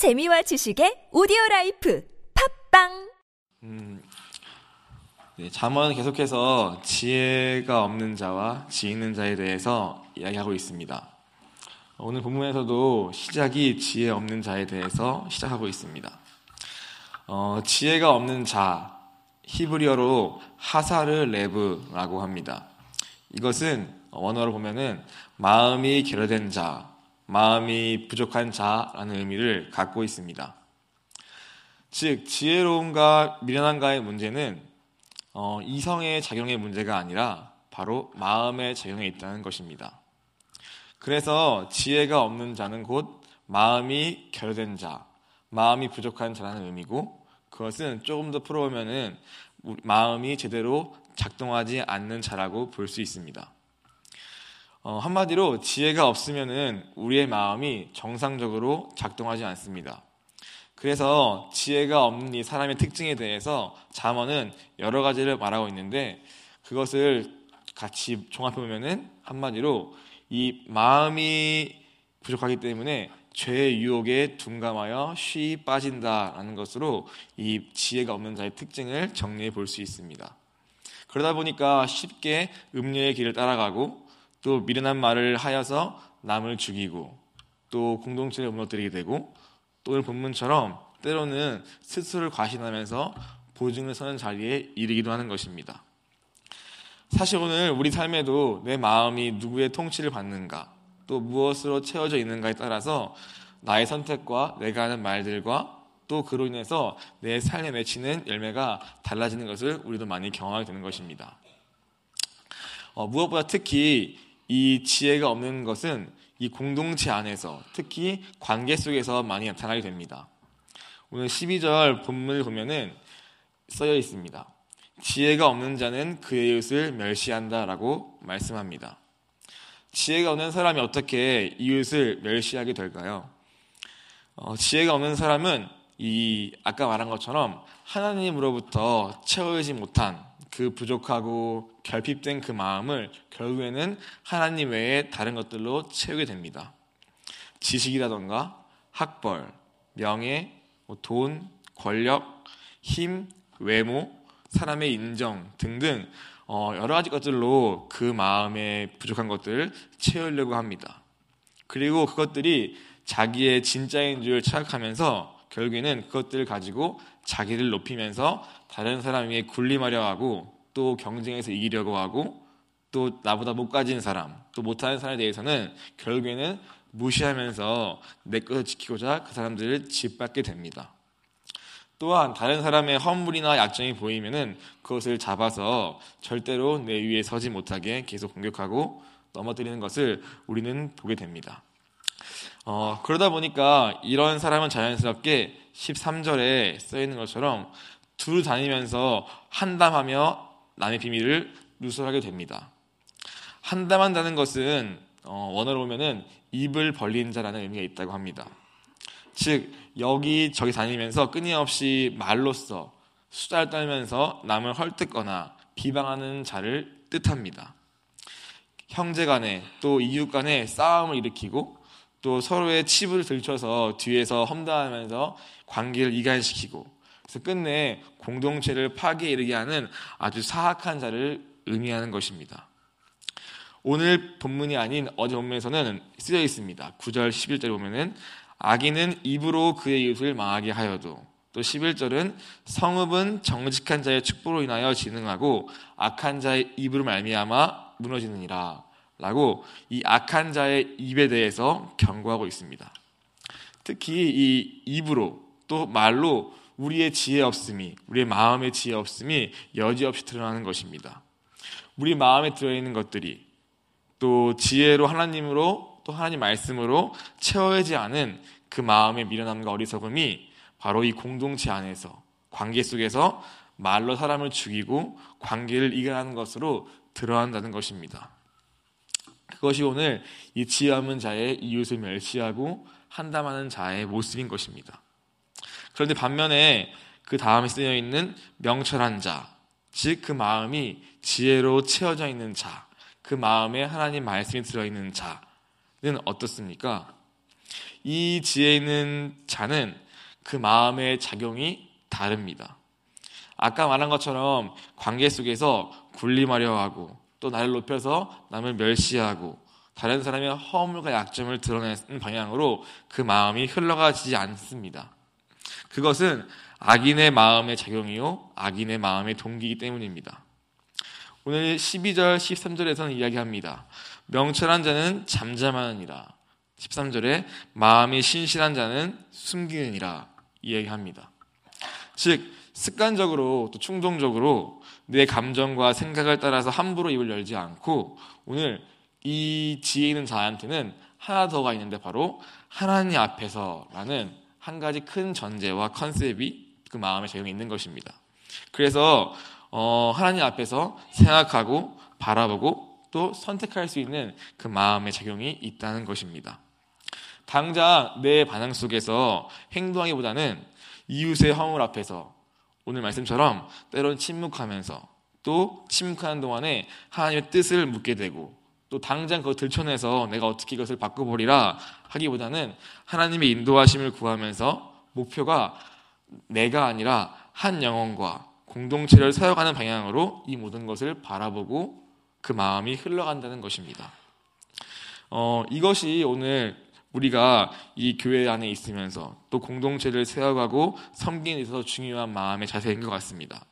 재미와 지식의 오디오 life 팟빵 음, 네, 잠언 계속해서 지혜가 없는 자와 지혜 있는 자에 대해서 이야기하고 있습니다. 오늘 본문에서도 시작이 지혜 없는 자에 대해서 시작하고 있습니다. 어, 지혜가 없는 자, 히브리어로 חסר לב라고 합니다. 이것은 원어로 보면은 마음이 결여된 자, 마음이 부족한 자라는 의미를 갖고 있습니다. 즉, 지혜로움과 미련한가의 문제는 어, 이성의 작용의 문제가 아니라 바로 마음의 작용에 있다는 것입니다. 그래서 지혜가 없는 자는 곧 마음이 결여된 자, 마음이 부족한 자라는 의미고 그것은 조금 더 풀어보면은 마음이 제대로 작동하지 않는 자라고 볼 수 있습니다. 어, 한마디로 지혜가 없으면은 우리의 마음이 정상적으로 작동하지 않습니다. 그래서 지혜가 없는 이 사람의 특징에 대해서 잠언은 여러 가지를 말하고 있는데 그것을 같이 종합해 보면은 한마디로 이 마음이 부족하기 때문에 죄의 유혹에 둔감하여 쉬 빠진다라는 것으로 이 지혜가 없는 자의 특징을 정리해 볼 수 있습니다. 그러다 보니까 쉽게 음료의 길을 따라가고 또 미련한 말을 하여서 남을 죽이고 또 공동체를 무너뜨리게 되고 또 오늘 본문처럼 때로는 스스로를 과신하면서 보증을 서는 자리에 이르기도 하는 것입니다. 사실 오늘 우리 삶에도 내 마음이 누구의 통치를 받는가 또 무엇으로 채워져 있는가에 따라서 나의 선택과 내가 하는 말들과 또 그로 인해서 내 삶에 맺히는 열매가 달라지는 것을 우리도 많이 경험하게 되는 것입니다. 어, 무엇보다 특히 이 지혜가 없는 것은 이 공동체 안에서 특히 관계 속에서 많이 나타나게 됩니다. 오늘 12절 본문을 보면은 써여 있습니다. 지혜가 없는 자는 그의 이웃을 멸시한다라고 말씀합니다. 지혜가 없는 사람이 어떻게 이웃을 멸시하게 될까요? 어, 지혜가 없는 사람은 이 아까 말한 것처럼 하나님으로부터 채워지지 못한 그 부족하고 결핍된 그 마음을 결국에는 하나님 외에 다른 것들로 채우게 됩니다. 지식이라던가 학벌, 명예, 뭐 돈, 권력, 힘, 외모, 사람의 인정 등등 어, 여러 가지 것들로 그 마음에 부족한 것들을 채우려고 합니다. 그리고 그것들이 자기의 진짜인 줄 착각하면서 결국에는 그것들을 가지고 자기를 높이면서 다른 사람 위에 군림하려 하고 또 경쟁에서 이기려고 하고 또 나보다 못 가진 사람 또 못하는 사람에 대해서는 결국에는 무시하면서 내 것을 지키고자 그 사람들을 짓밟게 됩니다. 또한 다른 사람의 허물이나 약점이 보이면은 그것을 잡아서 절대로 내 위에 서지 못하게 계속 공격하고 넘어뜨리는 것을 우리는 보게 됩니다. 어, 그러다 보니까 이런 사람은 자연스럽게 13절에 써 있는 것처럼 둘 다니면서 한담하며 남의 비밀을 누설하게 됩니다. 한담 한다는 것은 어, 원어로 보면은 입을 벌린 자라는 의미가 있다고 합니다. 즉 여기 저기 다니면서 끊임없이 말로써 수다를 떨면서 남을 헐뜯거나 비방하는 자를 뜻합니다. 형제 간에 또 이웃 간에 싸움을 일으키고 또 서로의 칩을 들춰서 뒤에서 험담하면서 관계를 이간시키고 그래서 끝내 공동체를 파괴에 이르게 하는 아주 사악한 자를 의미하는 것입니다. 오늘 본문이 아닌 어제 본문에서는 쓰여 있습니다. 9절 11절 보면은 악인은 입으로 그의 이웃을 망하게 하여도 또 11절은 성읍은 정직한 자의 축복으로 인하여 진흥하고 악한 자의 입으로 말미암아 무너지느니라 라고 이 악한 자의 입에 대해서 경고하고 있습니다. 특히 이 입으로 또 말로 우리의 지혜 없음이 우리의 마음의 지혜 없음이 여지없이 드러나는 것입니다. 우리 마음에 들어있는 것들이 또 지혜로 하나님으로 또 하나님 말씀으로 채워지지 않은 그 마음의 미련함과 어리석음이 바로 이 공동체 안에서 관계 속에서 말로 사람을 죽이고 관계를 이겨하는 것으로 드러난다는 것입니다. 그것이 오늘 이 지혜 없는 자의 이웃을 멸시하고 한담하는 자의 모습인 것입니다. 그런데 반면에 그 다음에 쓰여 있는 명철한 자, 즉 그 마음이 지혜로 채워져 있는 자, 그 마음에 하나님 말씀이 들어 있는 자는 어떻습니까? 이 지혜 있는 자는 그 마음의 작용이 다릅니다. 아까 말한 것처럼 관계 속에서 군림하려 하고 또 나를 높여서 남을 멸시하고 다른 사람의 허물과 약점을 드러내는 방향으로 그 마음이 흘러가지 않습니다. 그것은 악인의 마음의 작용이요 악인의 마음의 동기이기 때문입니다. 오늘 12절, 13절에서는 이야기합니다. 명철한 자는 잠잠하느니라. 13절에 마음이 신실한 자는 숨기느니라 이야기합니다. 즉 습관적으로 또 충동적으로 내 감정과 생각을 따라서 함부로 입을 열지 않고 오늘 이 지혜 있는 자한테는 하나 더가 있는데 바로 하나님 앞에서라는 한 가지 큰 전제와 컨셉이 그 마음의 작용이 있는 것입니다. 그래서 어, 하나님 앞에서 생각하고 바라보고 또 선택할 수 있는 그 마음의 작용이 있다는 것입니다. 당장 내 반응 속에서 행동하기보다는 이웃의 허물 앞에서 오늘 말씀처럼 때론 침묵하면서 또 침묵하는 동안에 하나님의 뜻을 묻게 되고 또 당장 그걸 들춰내서 내가 어떻게 이것을 바꿔보리라 하기보다는 하나님의 인도하심을 구하면서 목표가 내가 아니라 한 영혼과 공동체를 세워가는 방향으로 이 모든 것을 바라보고 그 마음이 흘러간다는 것입니다. 어, 이것이 오늘 우리가 이 교회 안에 있으면서 또 공동체를 세워가고 섬기는 데 있어서 중요한 마음의 자세인 것 같습니다.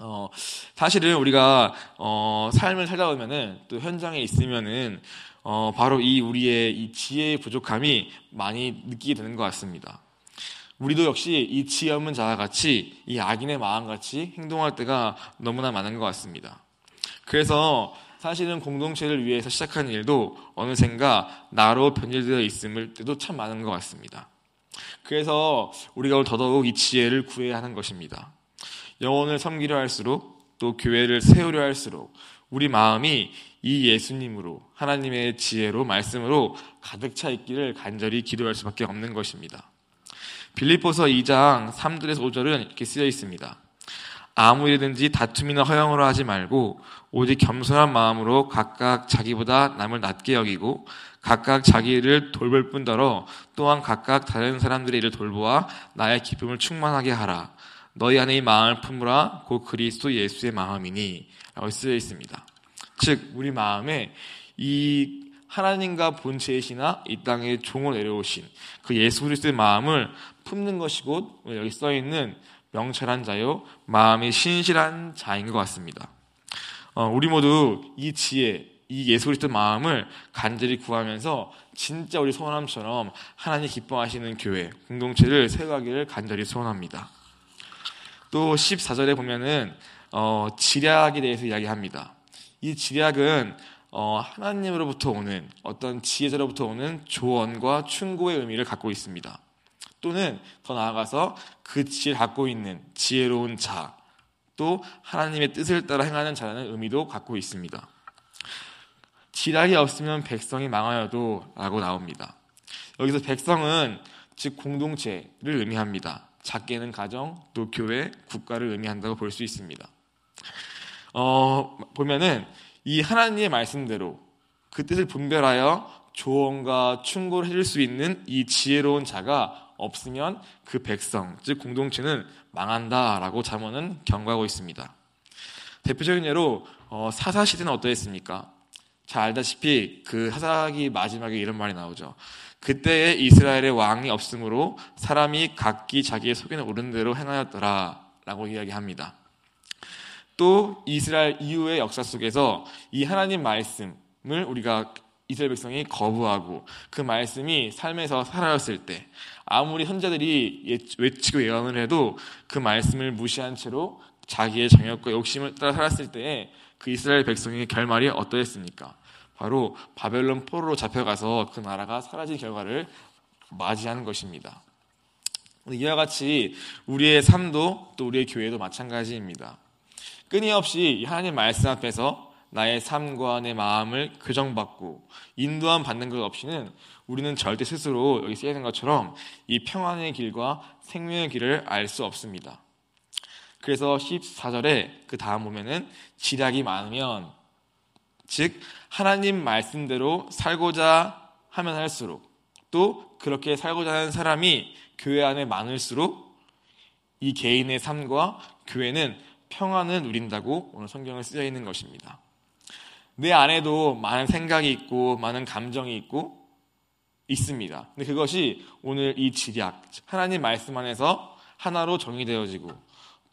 어, 사실은 우리가 어, 삶을 살다 보면은 또 현장에 있으면은 어, 바로 이 우리의 이 지혜의 부족함이 많이 느끼게 되는 것 같습니다. 우리도 역시 이 지혜 없는 자와 같이 이 악인의 마음 같이 행동할 때가 너무나 많은 것 같습니다. 그래서 사실은 공동체를 위해서 시작한 일도 어느샌가 나로 변질되어 있음을 때도 참 많은 것 같습니다. 그래서 우리가 더더욱 이 지혜를 구해야 하는 것입니다. 영혼을 섬기려 할수록 또 교회를 세우려 할수록 우리 마음이 이 예수님으로 하나님의 지혜로 말씀으로 가득 차 있기를 간절히 기도할 수밖에 없는 것입니다. 빌립보서 2장 3절에서 5절은 이렇게 쓰여 있습니다. 아무 일이든지 다툼이나 허영으로 하지 말고 오직 겸손한 마음으로 각각 자기보다 남을 낮게 여기고 각각 자기 일을 돌볼 뿐더러 또한 각각 다른 사람들의 일을 돌보아 나의 기쁨을 충만하게 하라. 너희 안에 이 마음을 품으라. 곧 그리스도 예수의 마음이니. 라고 쓰여 있습니다. 즉, 우리 마음에 이 하나님과 본체이시나 이 땅에 종을 내려오신 그 예수 그리스도의 마음을 품는 것이 곧 여기 써 있는 명철한 자요 마음이 신실한 자인 것 같습니다. 어, 우리 모두 이 지혜, 이 예수 그리스도 마음을 간절히 구하면서 진짜 우리 소원함처럼 하나님 기뻐하시는 교회 공동체를 세워가기를 간절히 소원합니다. 또 14절에 보면은 어, 지략에 대해서 이야기합니다. 이 지략은 어, 하나님으로부터 오는 어떤 지혜자로부터 오는 조언과 충고의 의미를 갖고 있습니다. 또는 더 나아가서 그 지혜를 갖고 있는 지혜로운 자, 또 하나님의 뜻을 따라 행하는 자라는 의미도 갖고 있습니다. 지략이 없으면 백성이 망하여도 라고 나옵니다. 여기서 백성은 즉 공동체를 의미합니다. 작게는 가정, 또 교회, 국가를 의미한다고 볼 수 있습니다. 어, 보면은 이 하나님의 말씀대로 그 뜻을 분별하여 조언과 충고를 해줄 수 있는 이 지혜로운 자가 없으면 그 백성, 즉 공동체는 망한다라고 자문은 경고하고 있습니다. 대표적인 예로 어, 사사 시대는 어떠했습니까? 잘 알다시피 그 사사기 마지막에 이런 말이 나오죠. 그때에 이스라엘의 왕이 없으므로 사람이 각기 자기의 속에는 오른 대로 행하였더라라고 이야기합니다. 또 이스라엘 이후의 역사 속에서 이 하나님 말씀을 우리가 이스라엘 백성이 거부하고 그 말씀이 삶에서 사라졌을 때 아무리 선자들이 외치고 예언을 해도 그 말씀을 무시한 채로 자기의 정욕과 욕심을 따라 살았을 때에 그 이스라엘 백성의 결말이 어떠했습니까? 바로 바벨론 포로로 잡혀가서 그 나라가 사라진 결과를 맞이하는 것입니다. 이와 같이 우리의 삶도 또 우리의 교회도 마찬가지입니다. 끊임없이 하나님 말씀 앞에서 나의 삶과 내 마음을 교정받고 인도함 받는 것 없이는 우리는 절대 스스로 여기 쓰여있는 것처럼 이 평안의 길과 생명의 길을 알 수 없습니다. 그래서 14절에 그 다음 보면은 지략이 많으면 즉 하나님 말씀대로 살고자 하면 할수록 또 그렇게 살고자 하는 사람이 교회 안에 많을수록 이 개인의 삶과 교회는 평안을 누린다고 오늘 성경에 쓰여 있는 것입니다. 내 안에도 많은 생각이 있고 많은 감정이 있고 있습니다. 근데 그것이 오늘 이 지략, 하나님 말씀 안에서 하나로 정의되어지고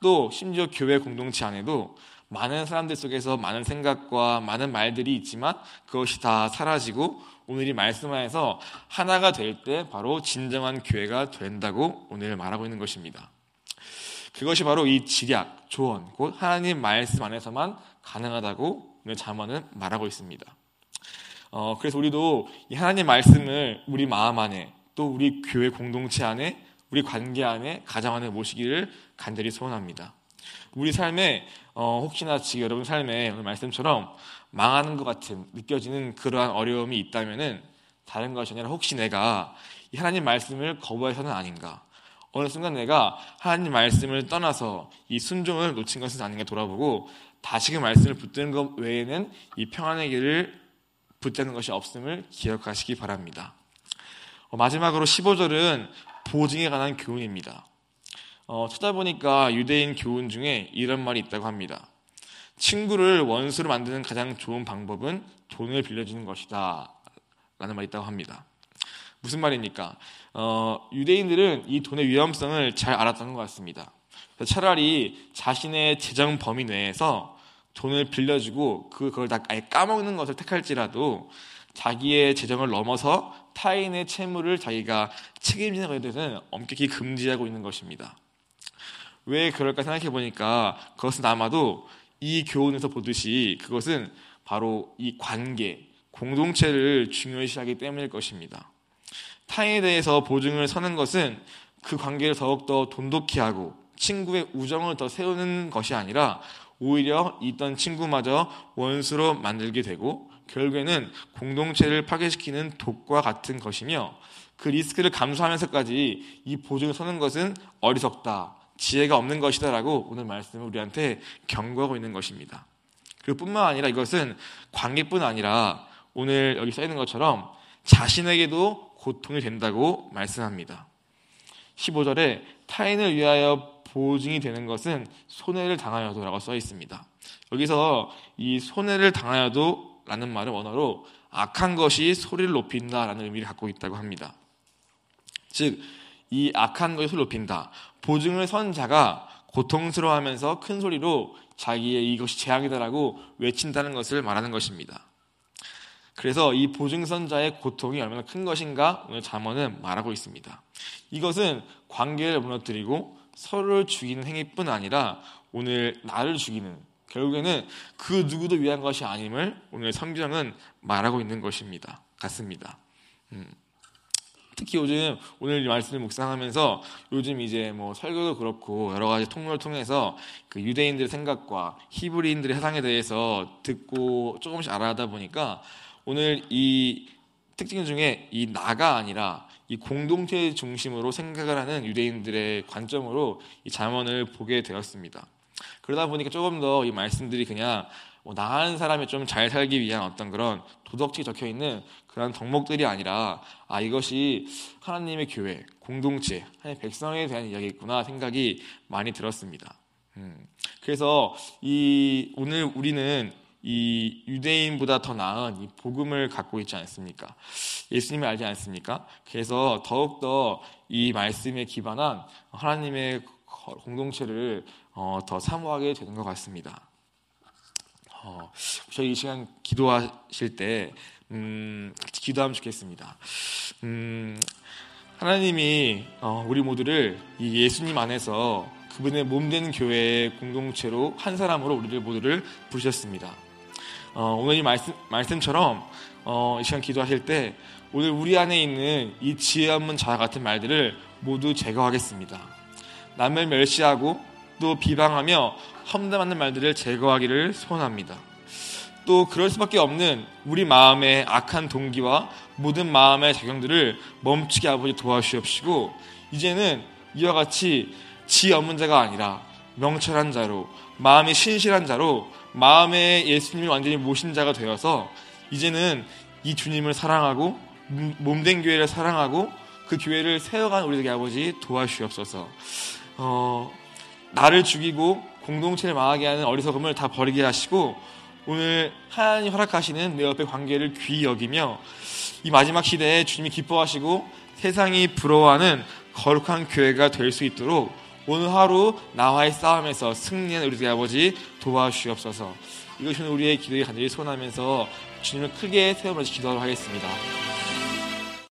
또 심지어 교회 공동체 안에도 많은 사람들 속에서 많은 생각과 많은 말들이 있지만 그것이 다 사라지고 오늘 이 말씀 안에서 하나가 될 때 바로 진정한 교회가 된다고 오늘 말하고 있는 것입니다. 그것이 바로 이 지략, 조언, 곧 하나님 말씀 안에서만 가능하다고 오늘 자문은 말하고 있습니다. 어, 그래서 우리도 이 하나님 말씀을 우리 마음 안에 또 우리 교회 공동체 안에 우리 관계 안에 가정 안에 모시기를 간절히 소원합니다. 우리 삶에 어, 혹시나 지금 여러분 삶에 오늘 말씀처럼 망하는 것 같은 느껴지는 그러한 어려움이 있다면은 다른 것이 아니라 혹시 내가 이 하나님 말씀을 거부해서는 아닌가 어느 순간 내가 하나님 말씀을 떠나서 이 순종을 놓친 것은 아닌가 돌아보고 다시금 말씀을 붙드는 것 외에는 이 평안의 길을 붙드는 것이 없음을 기억하시기 바랍니다. 어, 마지막으로 15절은 보증에 관한 교훈입니다. 어, 찾아보니까 유대인 교훈 중에 이런 말이 있다고 합니다. 친구를 원수로 만드는 가장 좋은 방법은 돈을 빌려주는 것이다. 라는 말이 있다고 합니다. 무슨 말입니까? 어, 유대인들은 이 돈의 위험성을 잘 알았던 것 같습니다. 차라리 자신의 재정 범위 내에서 돈을 빌려주고 그걸 다 아예 까먹는 것을 택할지라도 자기의 재정을 넘어서 타인의 채무를 자기가 책임지는 것에 대해서는 엄격히 금지하고 있는 것입니다. 왜 그럴까 생각해 보니까 그것은 아마도 이 교훈에서 보듯이 그것은 바로 이 관계, 공동체를 중요시하기 때문일 것입니다. 타인에 대해서 보증을 서는 것은 그 관계를 더욱더 돈독히 하고 친구의 우정을 더 세우는 것이 아니라 오히려 있던 친구마저 원수로 만들게 되고 결국에는 공동체를 파괴시키는 독과 같은 것이며 그 리스크를 감수하면서까지 이 보증을 서는 것은 어리석다, 지혜가 없는 것이다라고 오늘 말씀을 우리한테 경고하고 있는 것입니다. 그뿐만 아니라 이것은 관계뿐 아니라 오늘 여기 써 있는 것처럼 자신에게도 고통이 된다고 말씀합니다. 15절에 타인을 위하여 보증이 되는 것은 손해를 당하여도라고 써 있습니다. 여기서 이 손해를 당하여도 라는 말을 원어로 악한 것이 소리를 높인다 라는 의미를 갖고 있다고 합니다. 즉, 이 악한 것을 높인다. 보증을 선 자가 고통스러워하면서 큰 소리로 자기의 이것이 재앙이다라고 외친다는 것을 말하는 것입니다. 그래서 이 보증선자의 고통이 얼마나 큰 것인가 오늘 잠언은 말하고 있습니다. 이것은 관계를 무너뜨리고 서로를 죽이는 행위뿐 아니라 오늘 나를 죽이는 결국에는 그 누구도 위한 것이 아님을 오늘 성경은 말하고 있는 것입니다. 같습니다. 음. 특히 요즘 오늘 이 말씀을 묵상하면서 요즘 이제 뭐 설교도 그렇고 여러 가지 통로를 통해서 그 유대인들의 생각과 히브리인들의 사상에 대해서 듣고 조금씩 알아가다 보니까 오늘 이 특징 중에 이 나가 아니라 이 공동체 중심으로 생각을 하는 유대인들의 관점으로 이 잠언을 보게 되었습니다. 그러다 보니까 조금 더 이 말씀들이 그냥 뭐 나은 사람이 좀 잘 살기 위한 어떤 그런 도덕책이 적혀 있는 그런 덕목들이 아니라 아 이것이 하나님의 교회 공동체 하나님 백성에 대한 이야기겠구나 생각이 많이 들었습니다. 음, 그래서 이 오늘 우리는 이 유대인보다 더 나은 이 복음을 갖고 있지 않습니까? 예수님을 알지 않습니까? 그래서 더욱더 이 말씀에 기반한 하나님의 공동체를 어, 더 사모하게 되는 것 같습니다. 어, 저희 이 시간 기도하실 때 음, 기도하면 좋겠습니다. 음, 하나님이 어, 우리 모두를 이 예수님 안에서 그분의 몸된 교회의 공동체로 한 사람으로 우리를 모두를 부르셨습니다. 어, 오늘 이 말씀, 말씀처럼 어, 이 시간 기도하실 때 오늘 우리 안에 있는 이 지혜 없는 자와 같은 말들을 모두 제거하겠습니다. 남을 멸시하고 또 비방하며 험담하는 말들을 제거하기를 소원합니다. 또 그럴 수밖에 없는 우리 마음의 악한 동기와 모든 마음의 작용들을 멈추게 아버지 도와주시옵시고 이제는 이와 같이 지 없는 자가 아니라 명철한 자로 마음이 신실한 자로 마음에 예수님이 완전히 모신 자가 되어서 이제는 이 주님을 사랑하고 몸된 교회를 사랑하고 그 교회를 세워간 우리 에게 아버지 도와주시옵소서. 어, 나를 죽이고 공동체를 망하게 하는 어리석음을 다 버리게 하시고 오늘 하나님 허락하시는 내 옆의 관계를 귀히 여기며 이 마지막 시대에 주님이 기뻐하시고 세상이 부러워하는 거룩한 교회가 될 수 있도록 오늘 하루 나와의 싸움에서 승리한 우리 아버지 도와주시옵소서. 이것이 우리의 기도에 간절히 소원하면서 주님을 크게 세우면서 기도하도록 하겠습니다.